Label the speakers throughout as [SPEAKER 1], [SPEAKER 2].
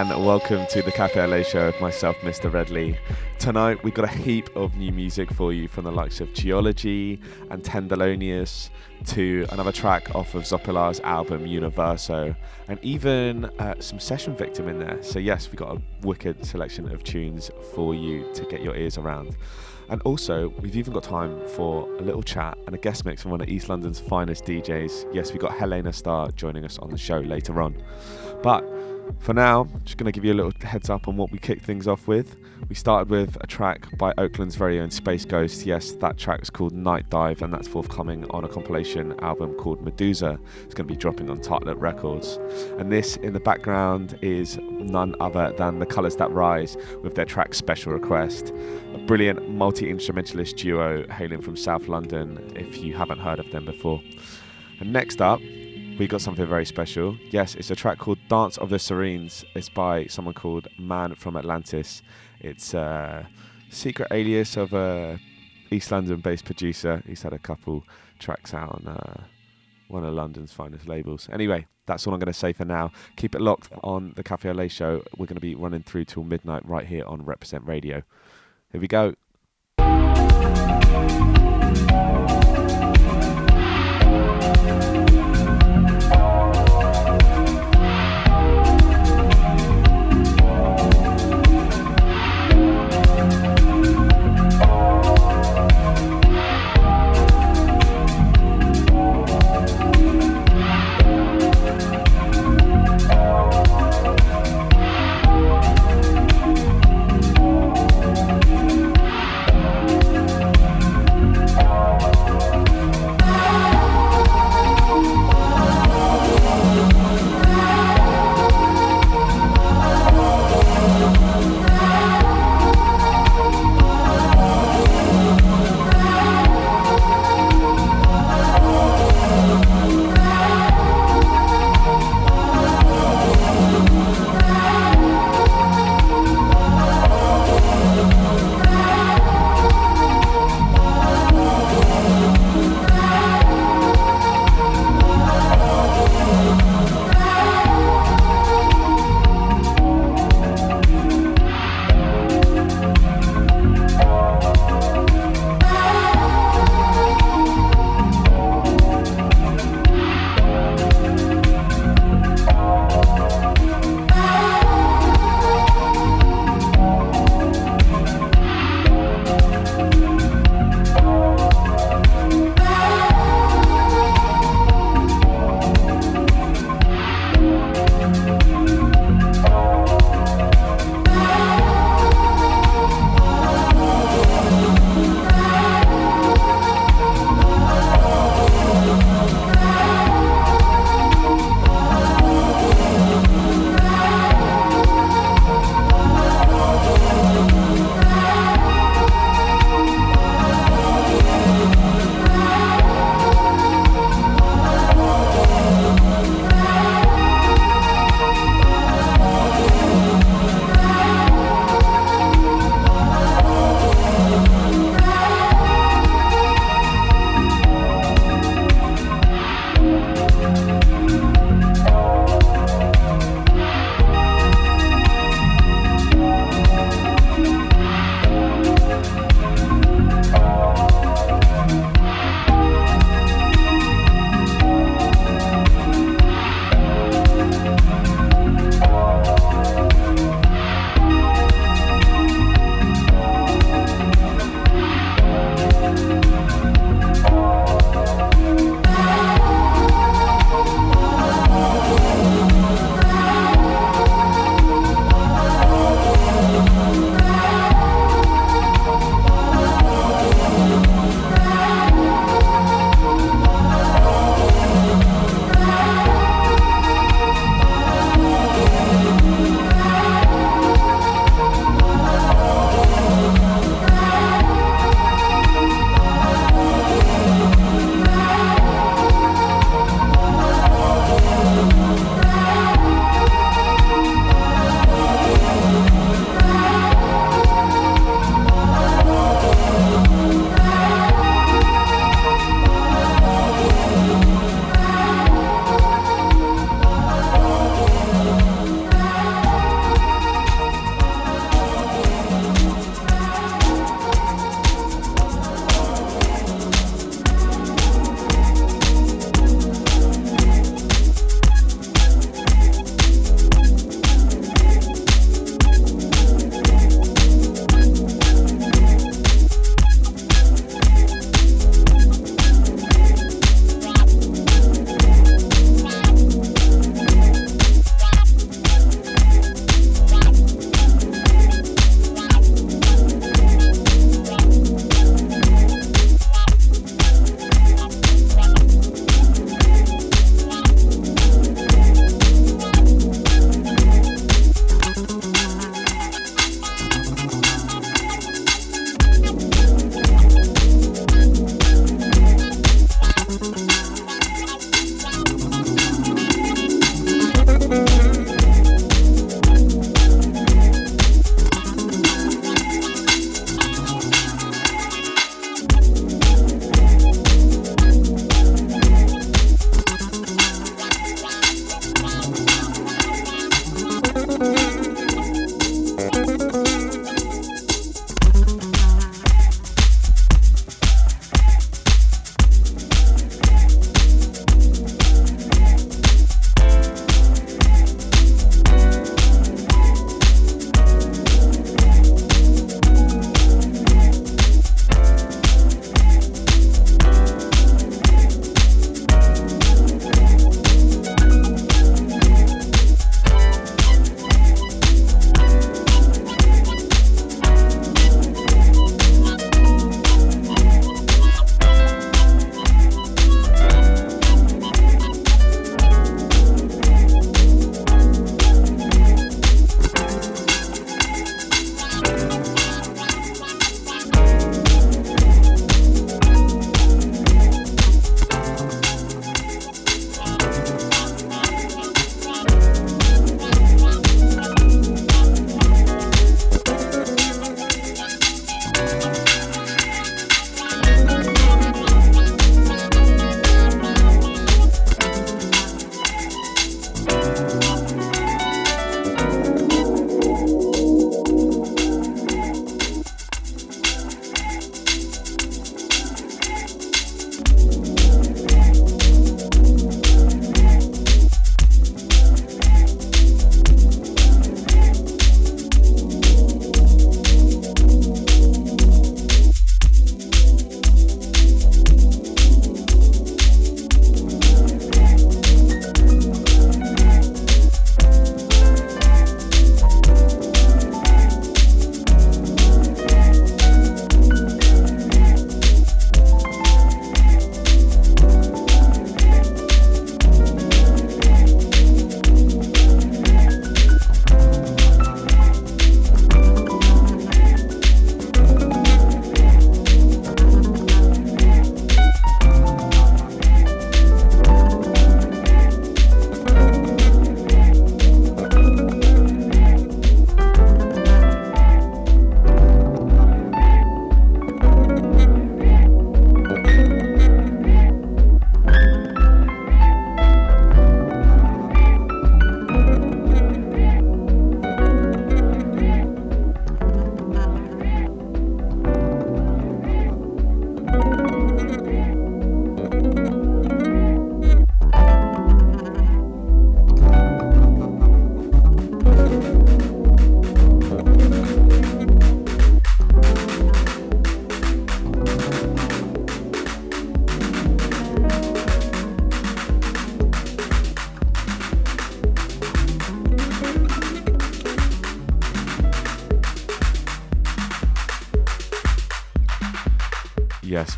[SPEAKER 1] and welcome to the Café Au Lait show with myself, Mr. Redley. Tonight we've got a heap of new music for you from the likes of GE-OLOGY and Tenderlonious to another track off of Zopelar's album Universo and even uh, some Session Victim in there. So, yes, we've got a wicked selection of tunes for you to get your ears around. And also, we've even got time for a little chat and a guest mix from one of East London's finest DJs. Yes, we've got Heléna Star joining us on the show later on. But for now, just going to give you a little heads up on what we kicked things off with. We started with a track by Oakland's very own Space Ghost. Yes, that track is called Night Dive, and that's forthcoming on a compilation album called Medusa. It's going to be dropping on Tartelet Records. And this in the background is none other than The Colours That Rise with their track Special Request. A brilliant multi instrumentalist duo hailing from South London, if you haven't heard of them before. And next up, we got something very special. Yes, it's a track called Dance of the Seirenes. It's by someone called Man from Atlantis. It's a secret alias of a East London based producer. He's had a couple tracks out on uh, one of London's finest labels. Anyway, that's all I'm going to say for now. Keep it locked on the Café Au Lait show. We're going to be running through till midnight right here on Represent Radio. Here we go.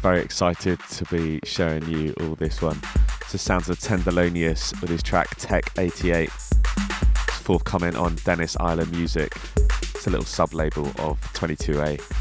[SPEAKER 1] Very excited to be showing you all this one. It's the sounds of Tenderlonious with his track Tek-88. It's forthcoming on Dennis Island Music. It's a little sub label of 22A.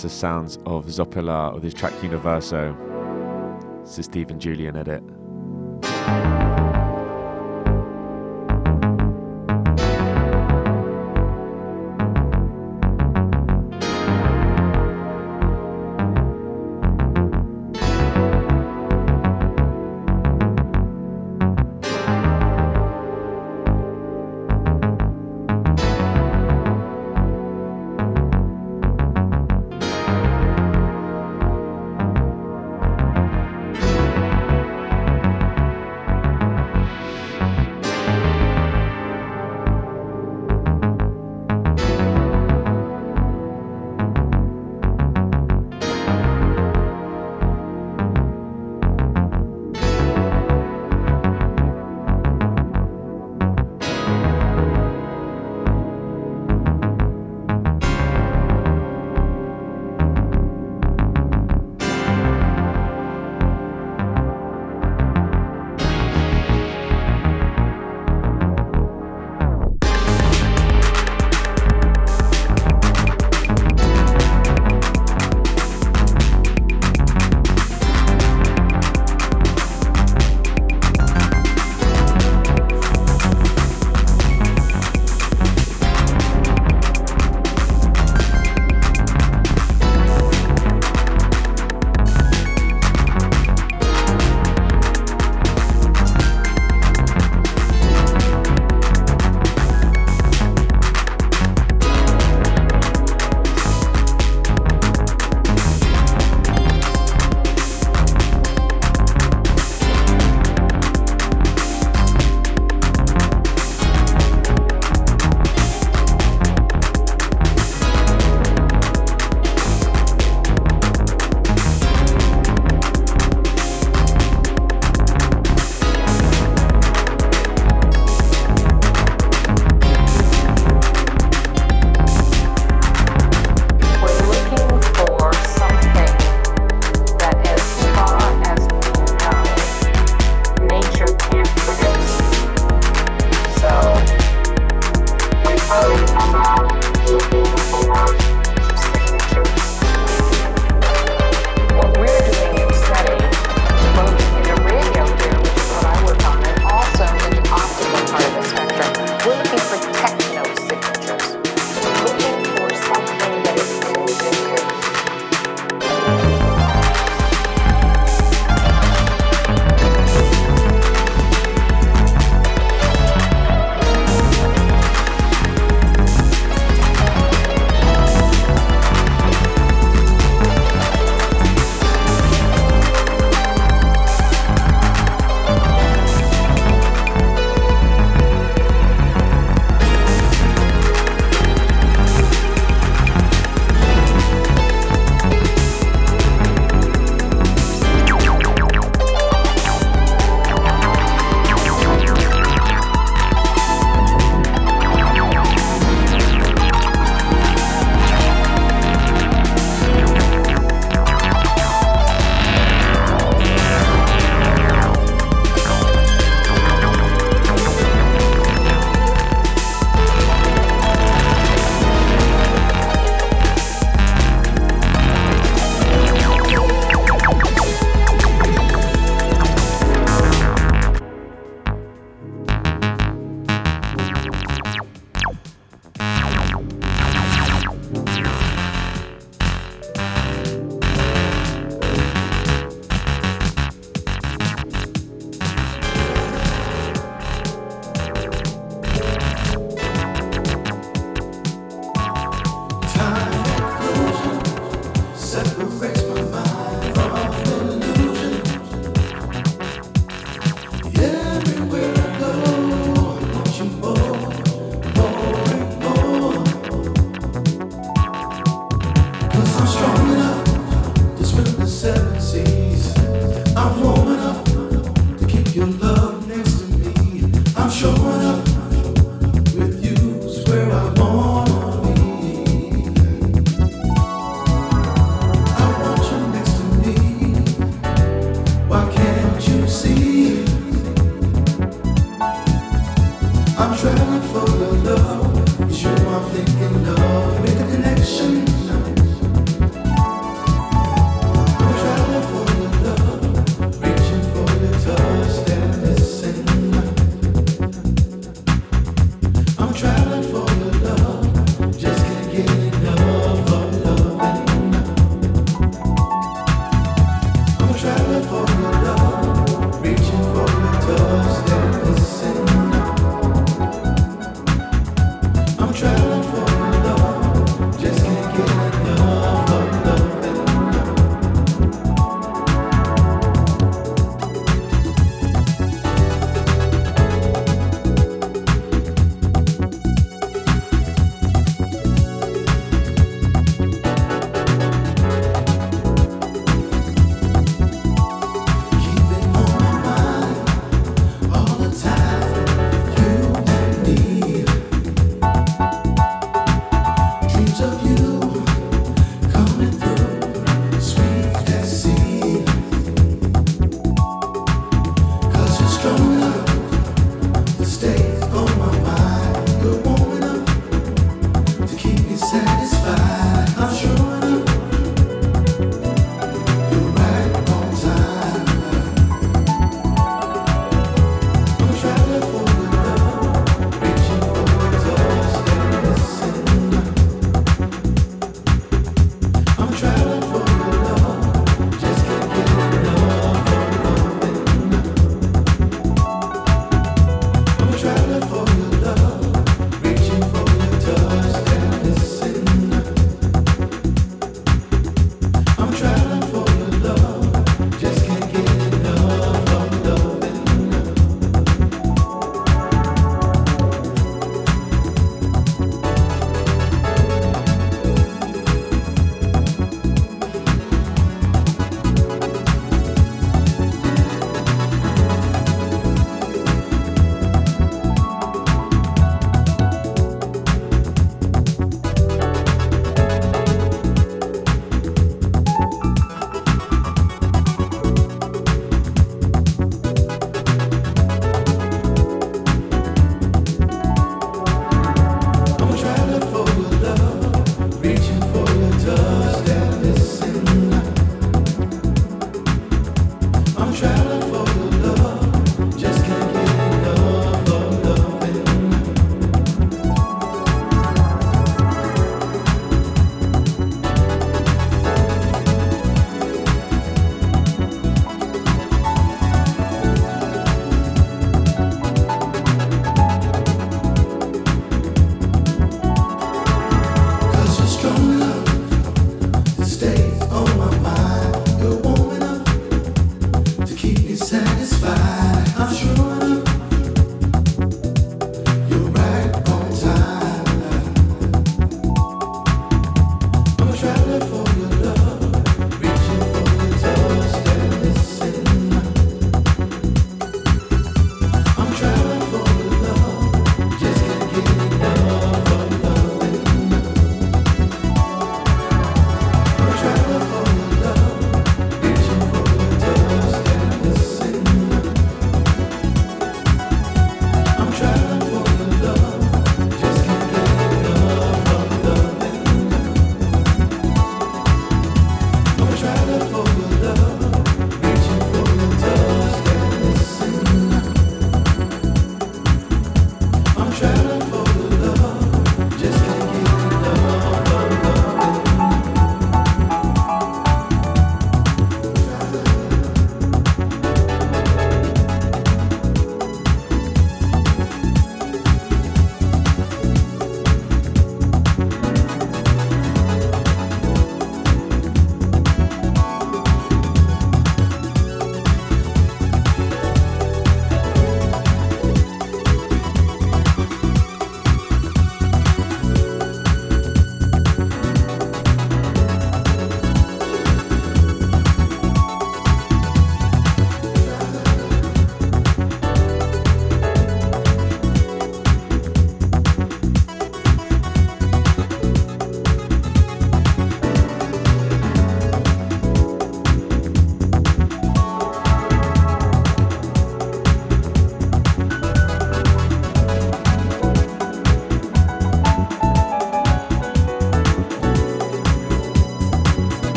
[SPEAKER 2] Yes, the sounds of Zopelar with his track Universo. This is Steven Julien edit.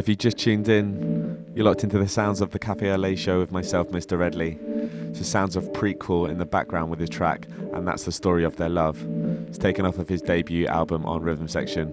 [SPEAKER 1] If you just tuned in, you're locked into the sounds of the Café Au Lait show with myself, Mr. Redley. So sounds of Prequel in the background with his track, and that's the story of their love. It's taken off of his debut album on Rhythm Section.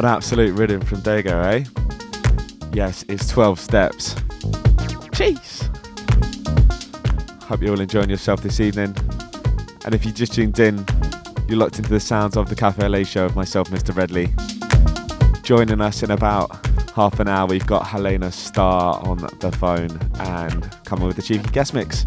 [SPEAKER 1] An absolute rhythm from Dego, eh? Yes, it's 12 steps. Jeez! Hope you're all enjoying yourself this evening. And if you just tuned in, you're locked into the sounds of the Café Au Lait show of myself, Mr. Redley. Joining us in about half an hour, we've got Heléna Star on the phone and coming with the cheeky guest mix.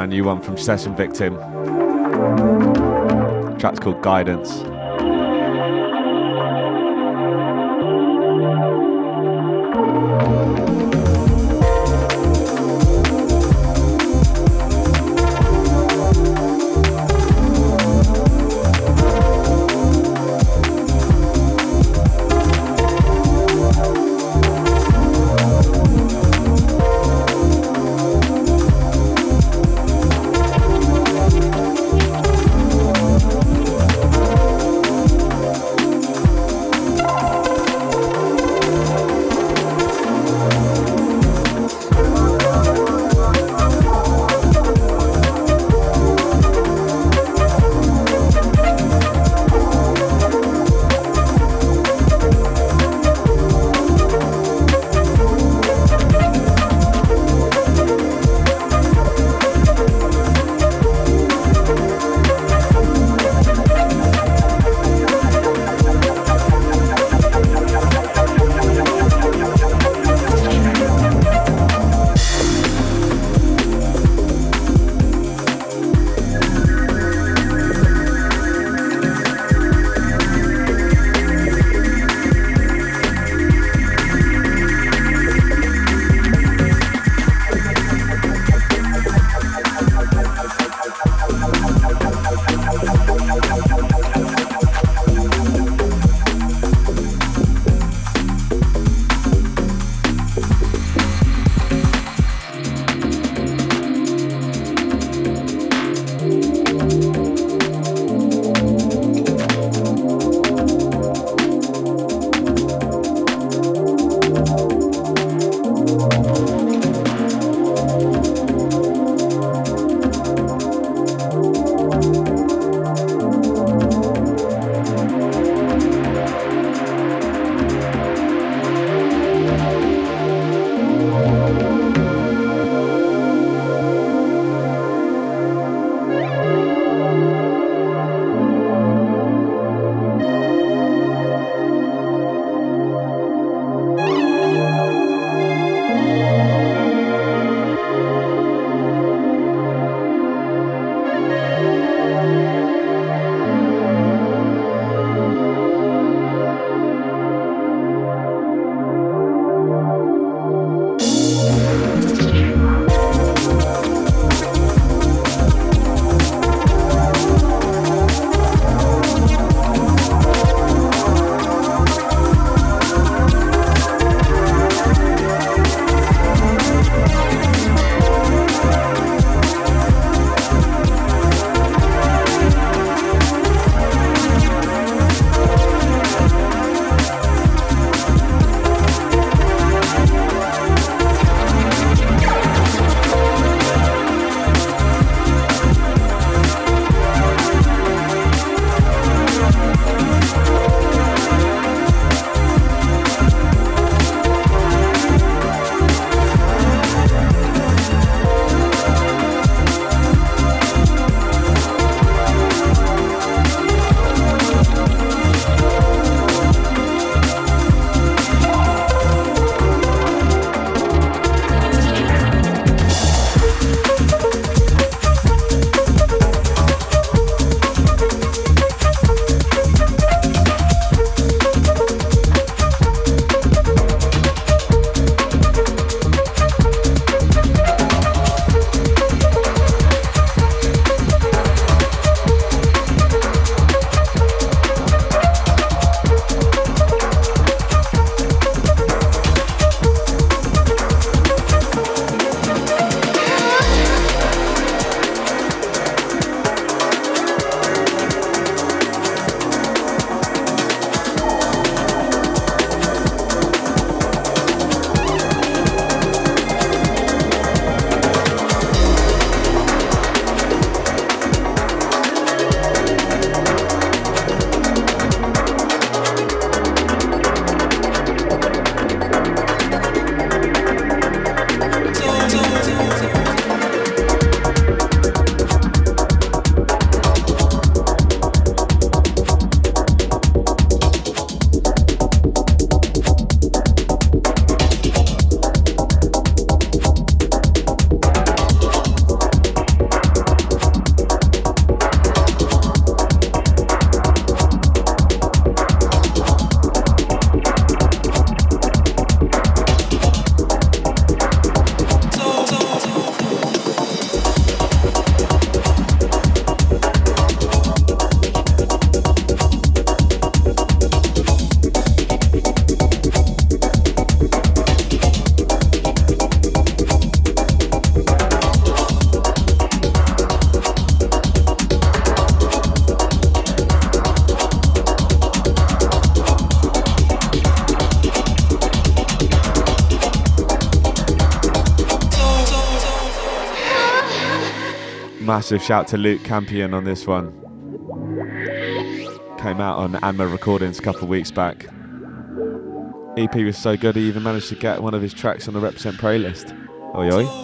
[SPEAKER 1] Brand new one from Session Victim. The track's called Guidance. Massive shout to Luke Campion on this one. Came out on Anma Recordings a couple of weeks back. EP was so good he even managed to get one of his tracks on the Represent playlist. Oi oi.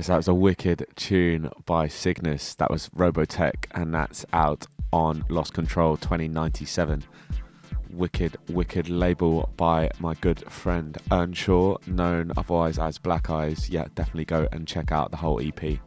[SPEAKER 1] Yes, that was a wicked tune by Cygnus. That was Robotech, and that's out on Lost Control 2097. Wicked, wicked label by my good friend Earnshaw, known otherwise as Black Eyes. Yeah, definitely go and check out the whole EP.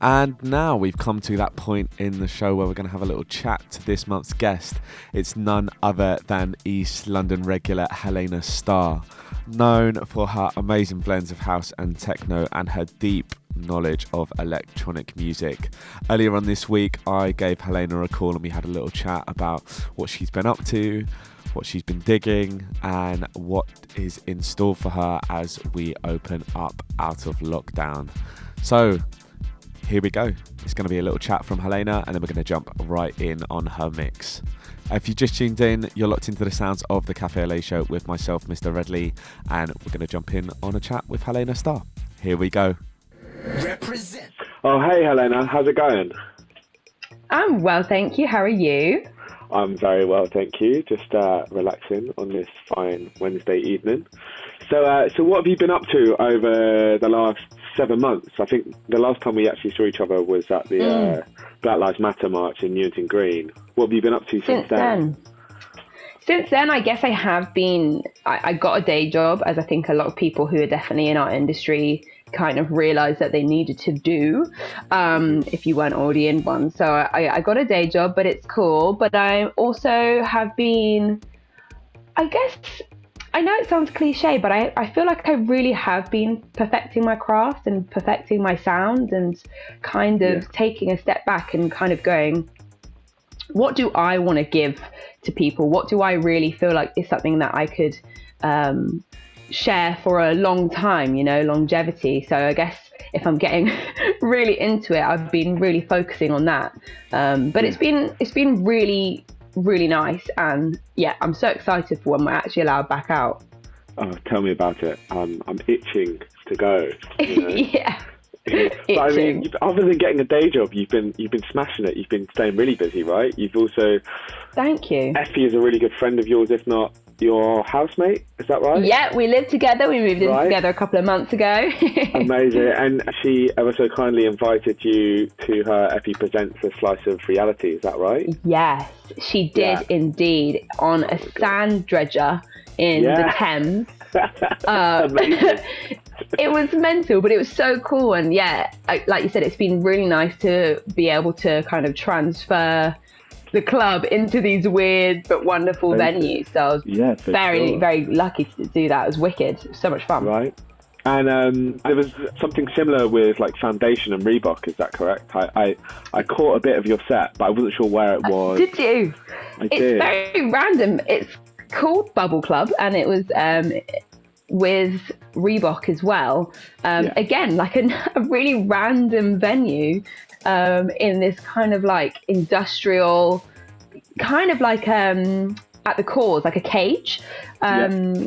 [SPEAKER 1] And now we've come to that point in the show where we're going to have a little chat to this month's guest. It's none other than East London regular Heléna Star, known for her amazing blends of house and techno and her deep knowledge of electronic music. Earlier on this week, I gave Heléna a call and we had a little chat about what she's been up to, what she's been digging, and what is in store for her as we open up out of lockdown. So, here we go. It's going to be a little chat from Heléna, and then we're going to jump right in on her mix. If you just tuned in, you're locked into the sounds of the Café Au Lait show with myself, Mr. Redley, and we're going to jump in on a chat with Heléna Star. Here we go.
[SPEAKER 3] Represent. Oh, hey, Heléna. How's it going?
[SPEAKER 4] I'm well, thank you. How are you?
[SPEAKER 3] I'm very well, thank you. Just uh, relaxing on this fine Wednesday evening. So, uh, so what have you been up to over the last seven months? I think the last time we actually saw each other was at the mm. uh, Black Lives Matter march in Newington Green. What have you been up to since,
[SPEAKER 4] since
[SPEAKER 3] then?
[SPEAKER 4] then? Since then, I guess I have been. I, I got a day job, as I think a lot of people who are definitely in our industry kind of realized that they needed to do um, if you weren't already in one. So I, I got a day job, but it's cool. But I also have been, I guess, I know it sounds cliche, but I, I feel like I really have been perfecting my craft and perfecting my sound and kind of yeah. taking a step back and kind of going, what do I want to give to people? What do I really feel like is something that I could um, share for a long time, you know, longevity. So I guess if I'm getting really into it, I've been really focusing on that. Um, but it's been it's been really really nice, and yeah, I'm so excited for when we're actually allowed back out.
[SPEAKER 3] Oh, tell me about it. Um, I'm itching to go. You
[SPEAKER 4] know? yeah.
[SPEAKER 3] but I mean, other than getting a day job, you've been you've been smashing it. You've been staying really busy, right? You've also.
[SPEAKER 4] Thank you.
[SPEAKER 3] Effie is a really good friend of yours, if not your housemate. Is that right?
[SPEAKER 4] Yeah, we live together. We moved in right. together a couple of months ago.
[SPEAKER 3] Amazing. And she ever so kindly invited you to her Effie Presents a Slice of Reality. Is that right?
[SPEAKER 4] Yes, she did yeah. indeed on a oh, sand dredger in yeah. the Thames. Uh, it was mental, but it was so cool. And yeah, like you said, it's been really nice to be able to kind of transfer the club into these weird but wonderful venues. So I was yeah, very, sure. very lucky to do that. It was wicked. so much fun.
[SPEAKER 3] Right. And um, there was something similar with like Foundation and Reebok. Is that correct? I, I, I caught a bit of your set, but I wasn't sure where it was.
[SPEAKER 4] Did you?
[SPEAKER 3] I
[SPEAKER 4] it's
[SPEAKER 3] did.
[SPEAKER 4] very random. It's called Bubble Club, and it was um, with Reebok as well. Um, yeah. Again, like a, a, really random venue um, in this kind of like industrial, kind of like um, at the cores, like a cage. Um, yeah.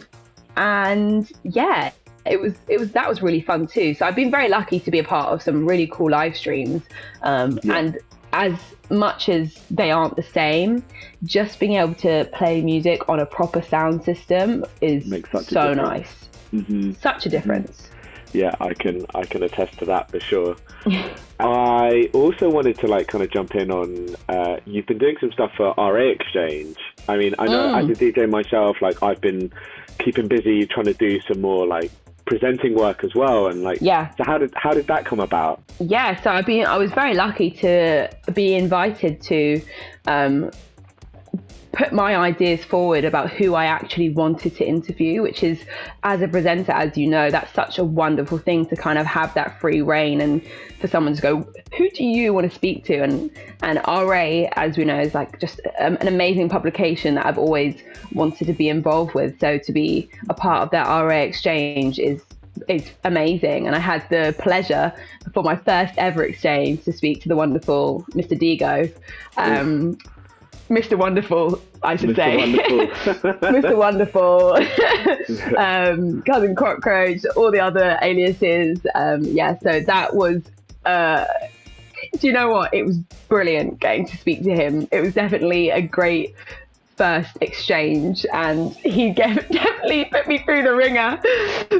[SPEAKER 4] And yeah, it was it was that was really fun too. So I've been very lucky to be a part of some really cool live streams. Um, yeah. And as much as they aren't the same, just being able to play music on a proper sound system is so nice. Mm-hmm. Such a difference.
[SPEAKER 3] Yeah, I can I can attest to that for sure. I also wanted to like kind of jump in on uh, you've been doing some stuff for RA Exchange. I mean, I know mm. as a DJ myself, like I've been keeping busy trying to do some more like presenting work as well and like
[SPEAKER 4] yeah
[SPEAKER 3] so how did how did that come about
[SPEAKER 4] yeah so i've been i was very lucky to be invited to um, put my ideas forward about who I actually wanted to interview, which is, as a presenter, as you know, that's such a wonderful thing to kind of have that free reign and for someone to go, who do you want to speak to? And and RA, as we know, is like just um, an amazing publication that I've always wanted to be involved with. So to be a part of that RA exchange is is amazing. And I had the pleasure for my first ever exchange to speak to the wonderful Mr. Dego. Um, Mr. Wonderful, I should
[SPEAKER 3] Mr.
[SPEAKER 4] say.
[SPEAKER 3] Wonderful.
[SPEAKER 4] Mr. Wonderful, um, Cousin Cockroach, all the other aliases. Um, yeah, so that was. Uh, do you know what? It was brilliant getting to speak to him. It was definitely a great first exchange, and he definitely put me through the ringer.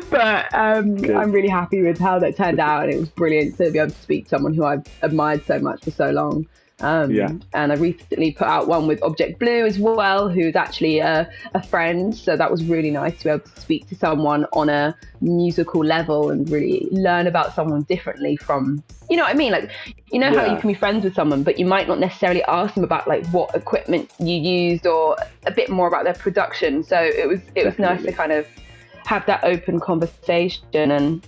[SPEAKER 4] But um, I'm really happy with how that turned out, and it was brilliant to be able to speak to someone who I've admired so much for so long. Um, yeah. And I recently put out one with Object Blue as well, who's actually a, a friend. So that was really nice to be able to speak to someone on a musical level and really learn about someone differently from, you know what I mean? Like, you know yeah. how you can be friends with someone, but you might not necessarily ask them about like what equipment you used or a bit more about their production. So it was it was Definitely. nice to kind of have that open conversation and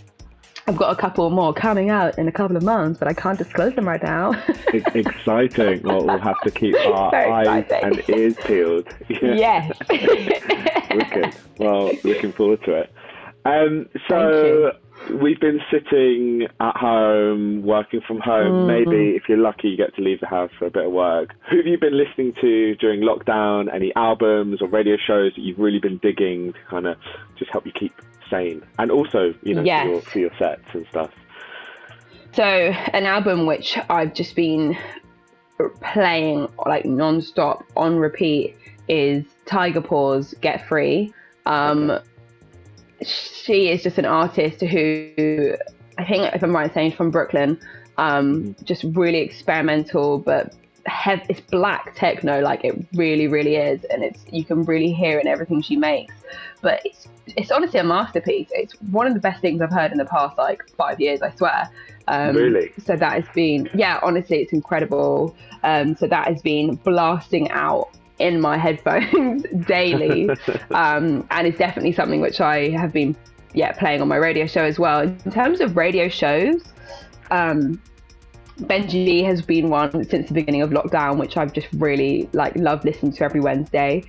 [SPEAKER 4] I've got a couple more coming out in a couple of months, but I can't disclose them right now.
[SPEAKER 3] exciting. Well, we'll have to keep our eyes and ears peeled.
[SPEAKER 4] Yeah.
[SPEAKER 3] Yes. Wicked. Well, looking forward to it. Um, so we've been sitting at home, working from home. Mm. Maybe if you're lucky, you get to leave the house for a bit of work. Who have you been listening to during lockdown? Any albums or radio shows that you've really been digging to kind of just help you keep sane, and also you know yes. for, your, for your sets and stuff.
[SPEAKER 4] So an album which I've just been playing like non-stop on repeat is Tygapaw's Get Free. Um, okay. She is just an artist who I think if I'm right saying from Brooklyn. Um, just really experimental, but it's black techno, like it really, really is, and it's you can really hear in everything she makes. But it's it's honestly a masterpiece. It's one of the best things I've heard in the past like five years, I swear.
[SPEAKER 3] Um, really?
[SPEAKER 4] So that has been, yeah, honestly, it's incredible. Um, so that has been blasting out in my headphones daily, um, and it's definitely something which I have been, yeah, playing on my radio show as well. In terms of radio shows, um, Benji has been one since the beginning of lockdown, which I've just really like loved listening to every Wednesday.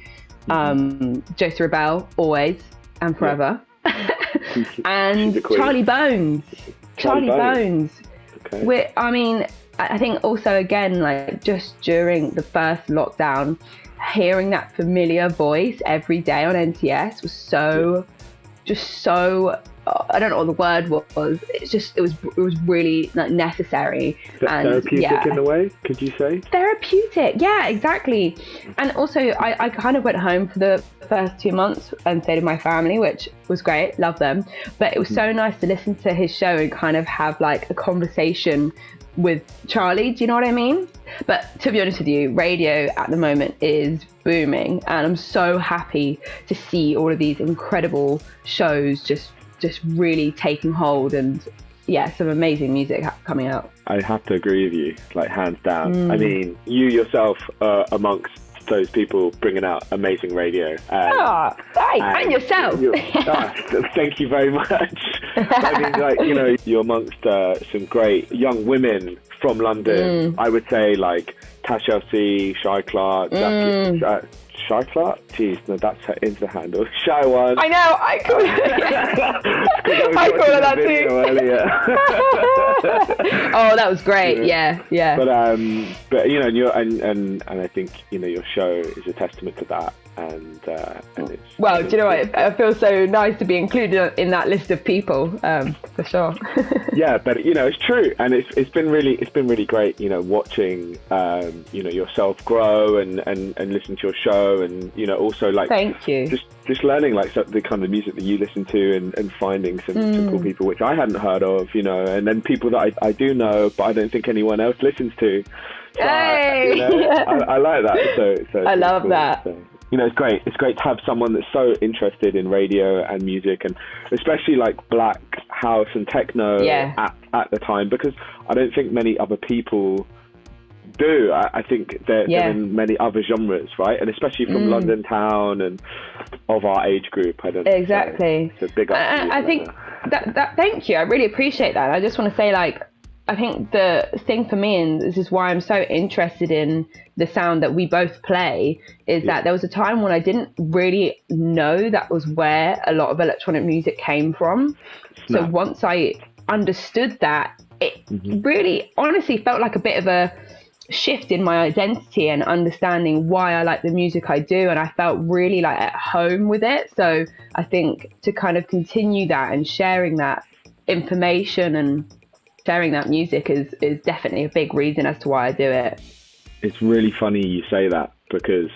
[SPEAKER 4] Mm-hmm. Um, Josey Rebelle, always and forever. Yeah. and Charlie Bones. Charlie, Charlie Bones. Bones. Okay. I mean, I think also again, like just during the first lockdown, hearing that familiar voice every day on NTS was so, just so I don't know what the word was. It's just it was it was really like, necessary
[SPEAKER 3] and therapeutic yeah, in a way. Could you say
[SPEAKER 4] therapeutic? Yeah, exactly. And also, I, I kind of went home for the first two months and stayed with my family, which was great. Love them. But it was so mm-hmm. nice to listen to his show and kind of have like a conversation with Charlie. Do you know what I mean? But to be honest with you, radio at the moment is booming, and I'm so happy to see all of these incredible shows just just really taking hold and yeah, some amazing music coming out.
[SPEAKER 3] I have to agree with you, like hands down. Mm. I mean, you yourself are amongst those people bringing out amazing radio. Um,
[SPEAKER 4] oh, and, and yourself.
[SPEAKER 3] ah, thank you very much. I mean, like you know, you're amongst uh, some great young women from London. Mm. I would say like Tash LC, Shy Clark, mm. Jackie, uh, Shy Clark? Jeez, no, that's her Insta handle. Shy one.
[SPEAKER 4] I know, I call it. I call it that too. oh, that was great. Yeah, yeah.
[SPEAKER 3] But um, but you know, and, and and and I think you know your show is a testament to that and, uh, and it's,
[SPEAKER 4] well, do you know what? I feel so nice to be included in that list of people, um, for sure.
[SPEAKER 3] yeah, but you know, it's true, and it's it's been really it's been really great, you know, watching um, you know yourself grow and and and listen to your show, and you know, also like
[SPEAKER 4] thank you,
[SPEAKER 3] just just learning like the kind of music that you listen to, and, and finding some, mm. some cool people which I hadn't heard of, you know, and then people that I, I do know, but I don't think anyone else listens to.
[SPEAKER 4] So hey,
[SPEAKER 3] I, you know, yeah. I, I, like that. So, so
[SPEAKER 4] I love cool. that.
[SPEAKER 3] So you know, it's great. It's great to have someone that's so interested in radio and music, and especially like black house and techno
[SPEAKER 4] yeah.
[SPEAKER 3] at, at the time, because I don't think many other people do. I, I think they're, yeah. they're, in many other genres, right? And especially from mm. London town and of our age group. I don't
[SPEAKER 4] exactly.
[SPEAKER 3] So, so big up.
[SPEAKER 4] I, I think that, that. Thank you. I really appreciate that. I just want to say, like, I think the thing for me, and this is why I'm so interested in the sound that we both play, is yeah. that there was a time when I didn't really know that was where a lot of electronic music came from. So once I understood that, it mm-hmm. really honestly felt like a bit of a shift in my identity and understanding why I like the music I do. And I felt really like at home with it. So I think to kind of continue that and sharing that information and sharing that music is is definitely a big reason as to why I do it.
[SPEAKER 3] It's really funny you say that because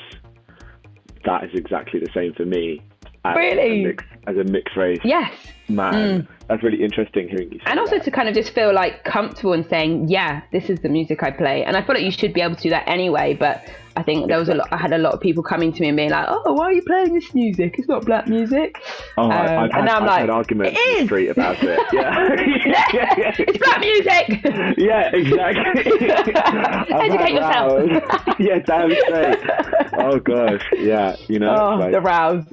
[SPEAKER 3] that is exactly the same for me. As
[SPEAKER 4] Really?
[SPEAKER 3] A mix, as a mixed race
[SPEAKER 4] Yes.
[SPEAKER 3] man. Mm. That's really interesting hearing you say
[SPEAKER 4] And also
[SPEAKER 3] that.
[SPEAKER 4] to kind of just feel like comfortable in saying, yeah, this is the music I play. And I feel like you should be able to do that anyway. But I think there was a lot. I had a lot of people coming to me and being like, "Oh, why are you playing this music? It's not black music."
[SPEAKER 3] Oh,
[SPEAKER 4] Um,
[SPEAKER 3] I've,
[SPEAKER 4] and now I'm
[SPEAKER 3] I've
[SPEAKER 4] like,
[SPEAKER 3] had arguments
[SPEAKER 4] "It
[SPEAKER 3] in the street about it. Yeah.
[SPEAKER 4] it's black music.
[SPEAKER 3] Yeah, exactly.
[SPEAKER 4] Educate
[SPEAKER 3] had
[SPEAKER 4] yourself.
[SPEAKER 3] yeah, damn straight. Oh gosh, yeah, you know.
[SPEAKER 4] oh,
[SPEAKER 3] like,
[SPEAKER 4] the rouse.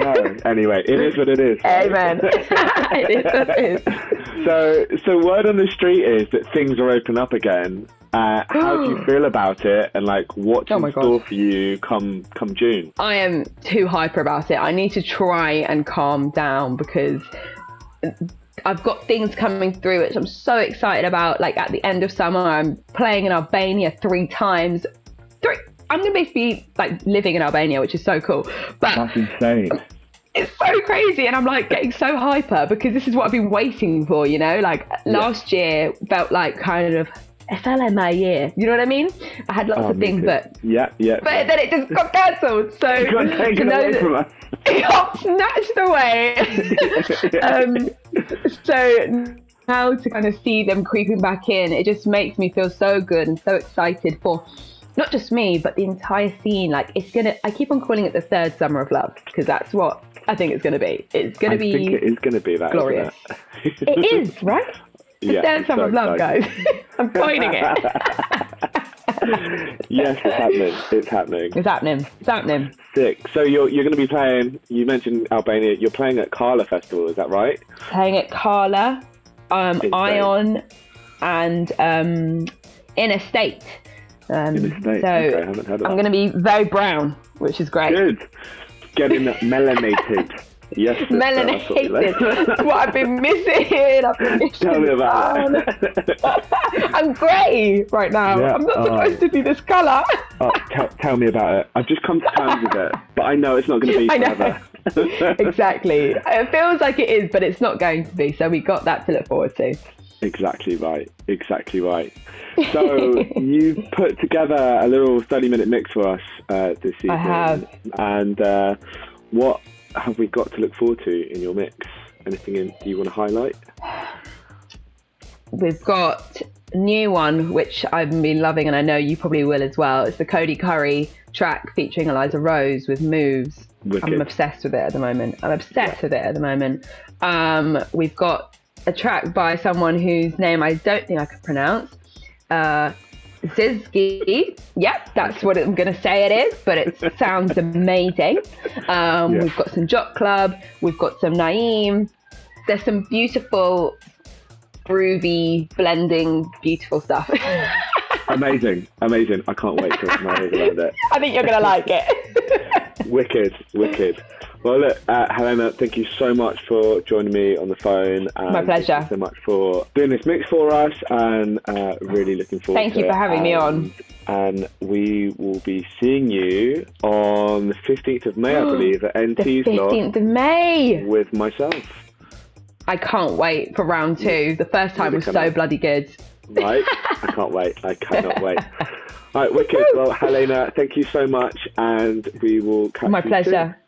[SPEAKER 3] no. Anyway, it is what it is.
[SPEAKER 4] Amen. it is what it is.
[SPEAKER 3] So, so word on the street is that things are open up again. Uh, how do you feel about it, and like what's
[SPEAKER 4] Oh
[SPEAKER 3] in
[SPEAKER 4] my God.
[SPEAKER 3] store for you come come June?
[SPEAKER 4] I am too hyper about it. I need to try and calm down because I've got things coming through which I'm so excited about. Like at the end of summer, I'm playing in Albania three times. Three. I'm gonna be like living in Albania, which is so cool. But
[SPEAKER 3] That's insane.
[SPEAKER 4] it's so crazy and i'm like getting so hyper because this is what i've been waiting for you know like last year felt like kind of it felt like my year you know what i mean i had lots
[SPEAKER 3] Oh,
[SPEAKER 4] of things but
[SPEAKER 3] yeah, yeah.
[SPEAKER 4] but then it just got cancelled so
[SPEAKER 3] It got taken away from us.
[SPEAKER 4] it got snatched away um, so now to kind of see them creeping back in it just makes me feel so good and so excited for not just me but the entire scene like it's gonna i keep on calling it the third summer of love because that's what i think it's gonna be it's gonna
[SPEAKER 3] I
[SPEAKER 4] be
[SPEAKER 3] think it is to be that.
[SPEAKER 4] glorious.
[SPEAKER 3] it?
[SPEAKER 4] it is right the
[SPEAKER 3] Yeah, it's
[SPEAKER 4] summer
[SPEAKER 3] so
[SPEAKER 4] of love
[SPEAKER 3] exciting.
[SPEAKER 4] guys i'm coining it
[SPEAKER 3] yes, it's happening. It's happening.
[SPEAKER 4] it's happening it's happening
[SPEAKER 3] Sick. So you're you're going to be playing. You mentioned Albania. You're playing at Kala Festival. Is that right?
[SPEAKER 4] playing at Kala, um. Ion, and um, Inner State. Um,
[SPEAKER 3] In the
[SPEAKER 4] So
[SPEAKER 3] okay, I haven't heard of
[SPEAKER 4] I'm going to be very brown, which is great.
[SPEAKER 3] Good. Getting melanated. Yes. sister, that's what like.
[SPEAKER 4] Melanated. That's what I've been missing. I've been missing
[SPEAKER 3] Tell me about it.
[SPEAKER 4] I'm grey right now.
[SPEAKER 3] Yeah,
[SPEAKER 4] I'm not supposed to be this colour.
[SPEAKER 3] oh, tell, tell me about it. I've just come to terms with it, but I know it's not going to be forever.
[SPEAKER 4] exactly. It feels like it is, but it's not going to be. So we got that to look forward to.
[SPEAKER 3] Exactly right. Exactly right. So you put together a little 30 minute mix for us uh, this evening.
[SPEAKER 4] have.
[SPEAKER 3] And uh, what have we got to look forward to in your mix? Anything in, you want to highlight?
[SPEAKER 4] we've got a new one which I've been loving, and I know you probably will as well. It's the Cody Currie track featuring Eliza Rose with Moves.
[SPEAKER 3] Wicked.
[SPEAKER 4] I'm obsessed with it at the moment. I'm obsessed with it at the moment. Um, we've got a track by someone whose name I don't think I can pronounce. Uh, Zizgi. Yep, that's what I'm going to say it is, but it sounds amazing. Um,
[SPEAKER 3] Yeah.
[SPEAKER 4] We've got some Jock Club. We've got some Naeem. There's some beautiful, groovy, blending, beautiful stuff.
[SPEAKER 3] Amazing. Amazing. I can't wait to wrap my ears around it.
[SPEAKER 4] I think you're going to like it.
[SPEAKER 3] Wicked. Wicked. Well, look, uh, Heléna, thank you so much for joining me on the phone. And
[SPEAKER 4] My pleasure.
[SPEAKER 3] Thank you so much for doing this mix for us, and uh, really looking forward.
[SPEAKER 4] Thank you for having me on.
[SPEAKER 3] And, and we will be seeing you on the fifteenth of May, I believe, at
[SPEAKER 4] the
[SPEAKER 3] NTS lot
[SPEAKER 4] 15th of May.
[SPEAKER 3] with myself.
[SPEAKER 4] I can't wait for round two. The first time was so bloody good.
[SPEAKER 3] Right? I can't wait. I cannot wait. All right, wicked. Well, Heléna, thank you so much, and we will catch
[SPEAKER 4] My
[SPEAKER 3] you
[SPEAKER 4] pleasure.
[SPEAKER 5] You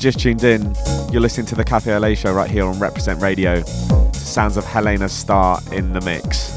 [SPEAKER 5] you
[SPEAKER 1] just tuned in, you're listening to the Café Au Lait show right here on Represent Radio. Sounds of Heléna Star in the mix.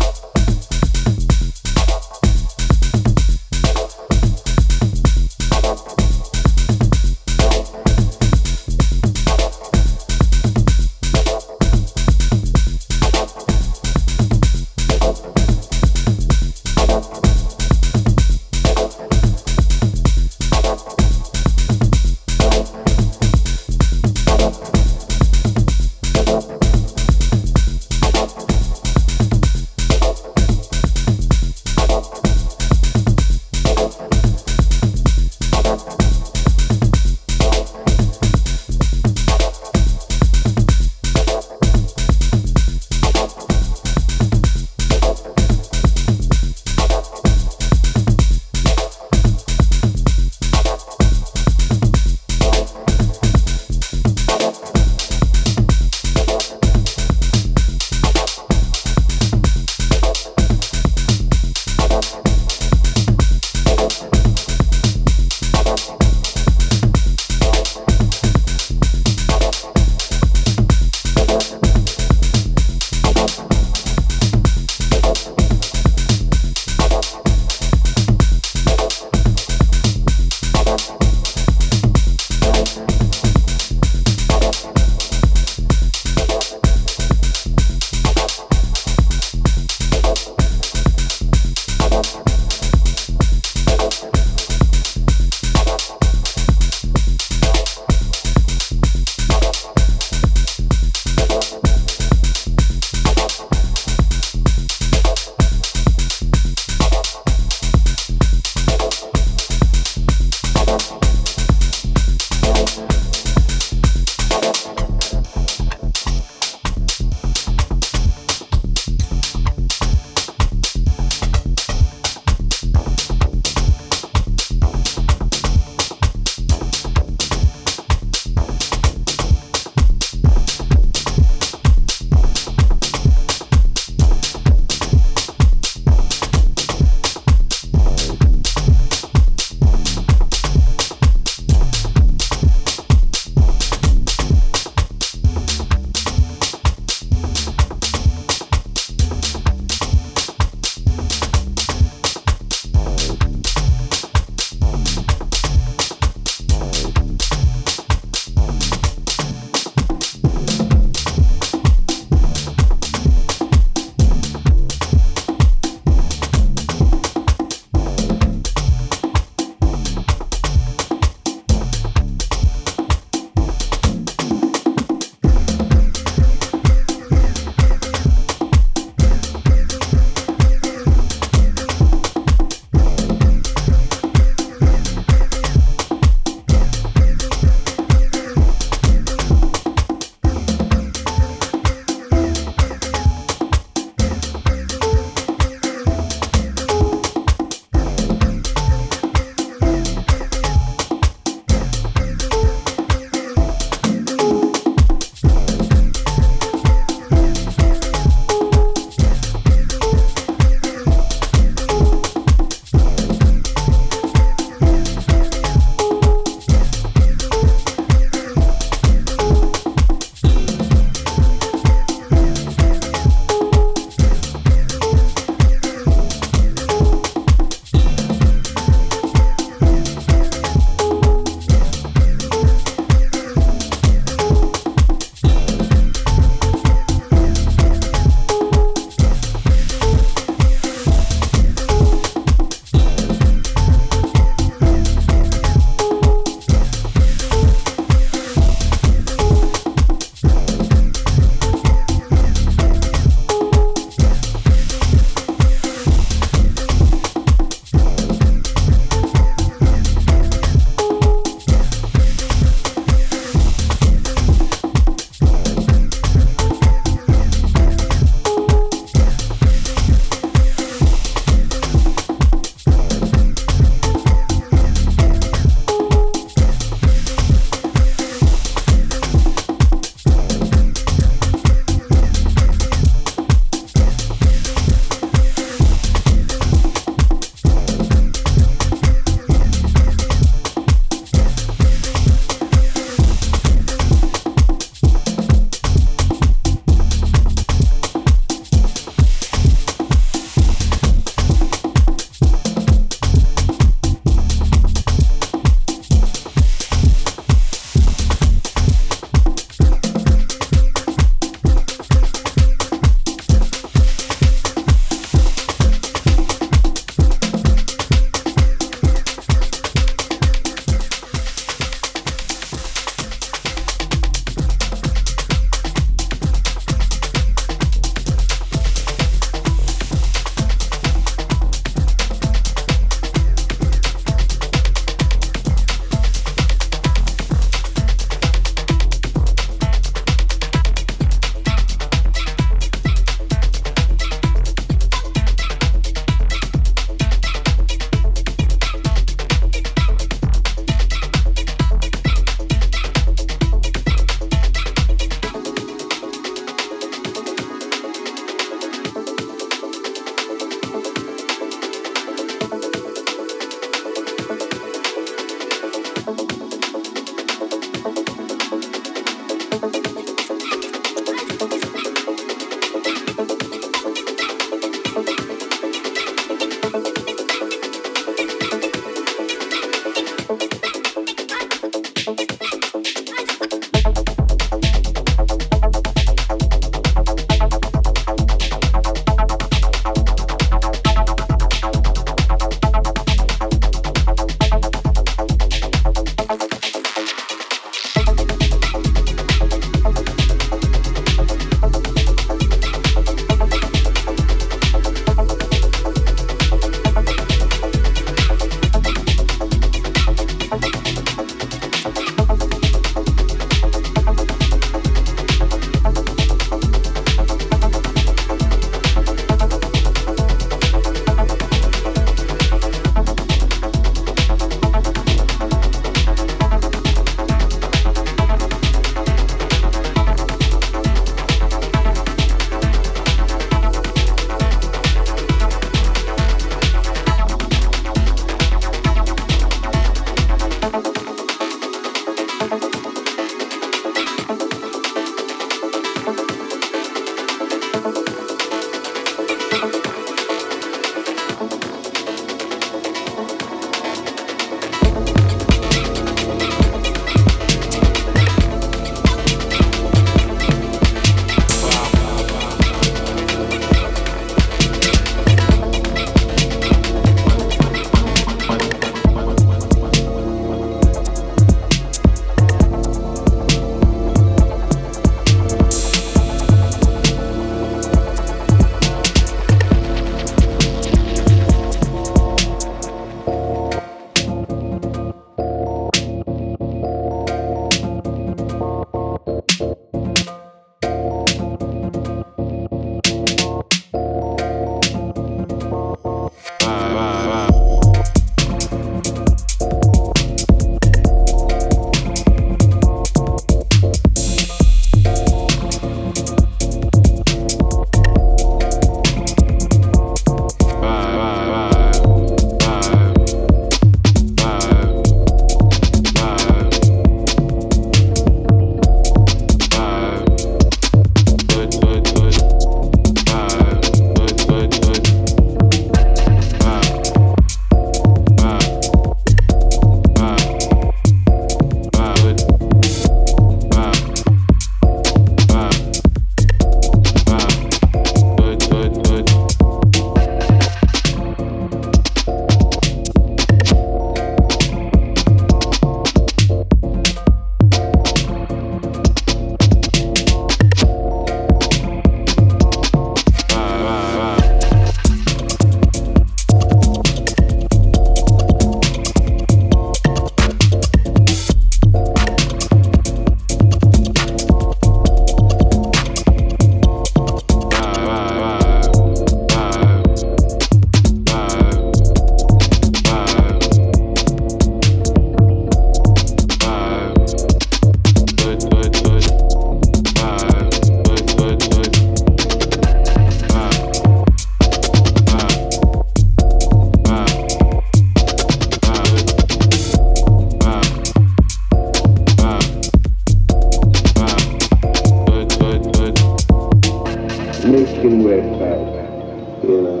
[SPEAKER 5] red flag, uh, you know.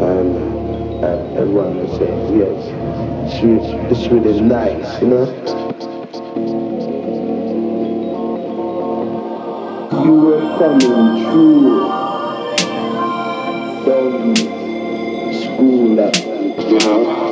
[SPEAKER 5] And uh, everyone would say, yes, she, it's really nice, you know. You were coming through from school, you know.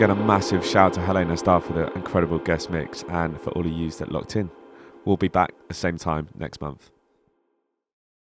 [SPEAKER 1] Again, a massive shout to Heléna Star for the incredible guest mix and for all of you that locked in. We'll be back the same time next month.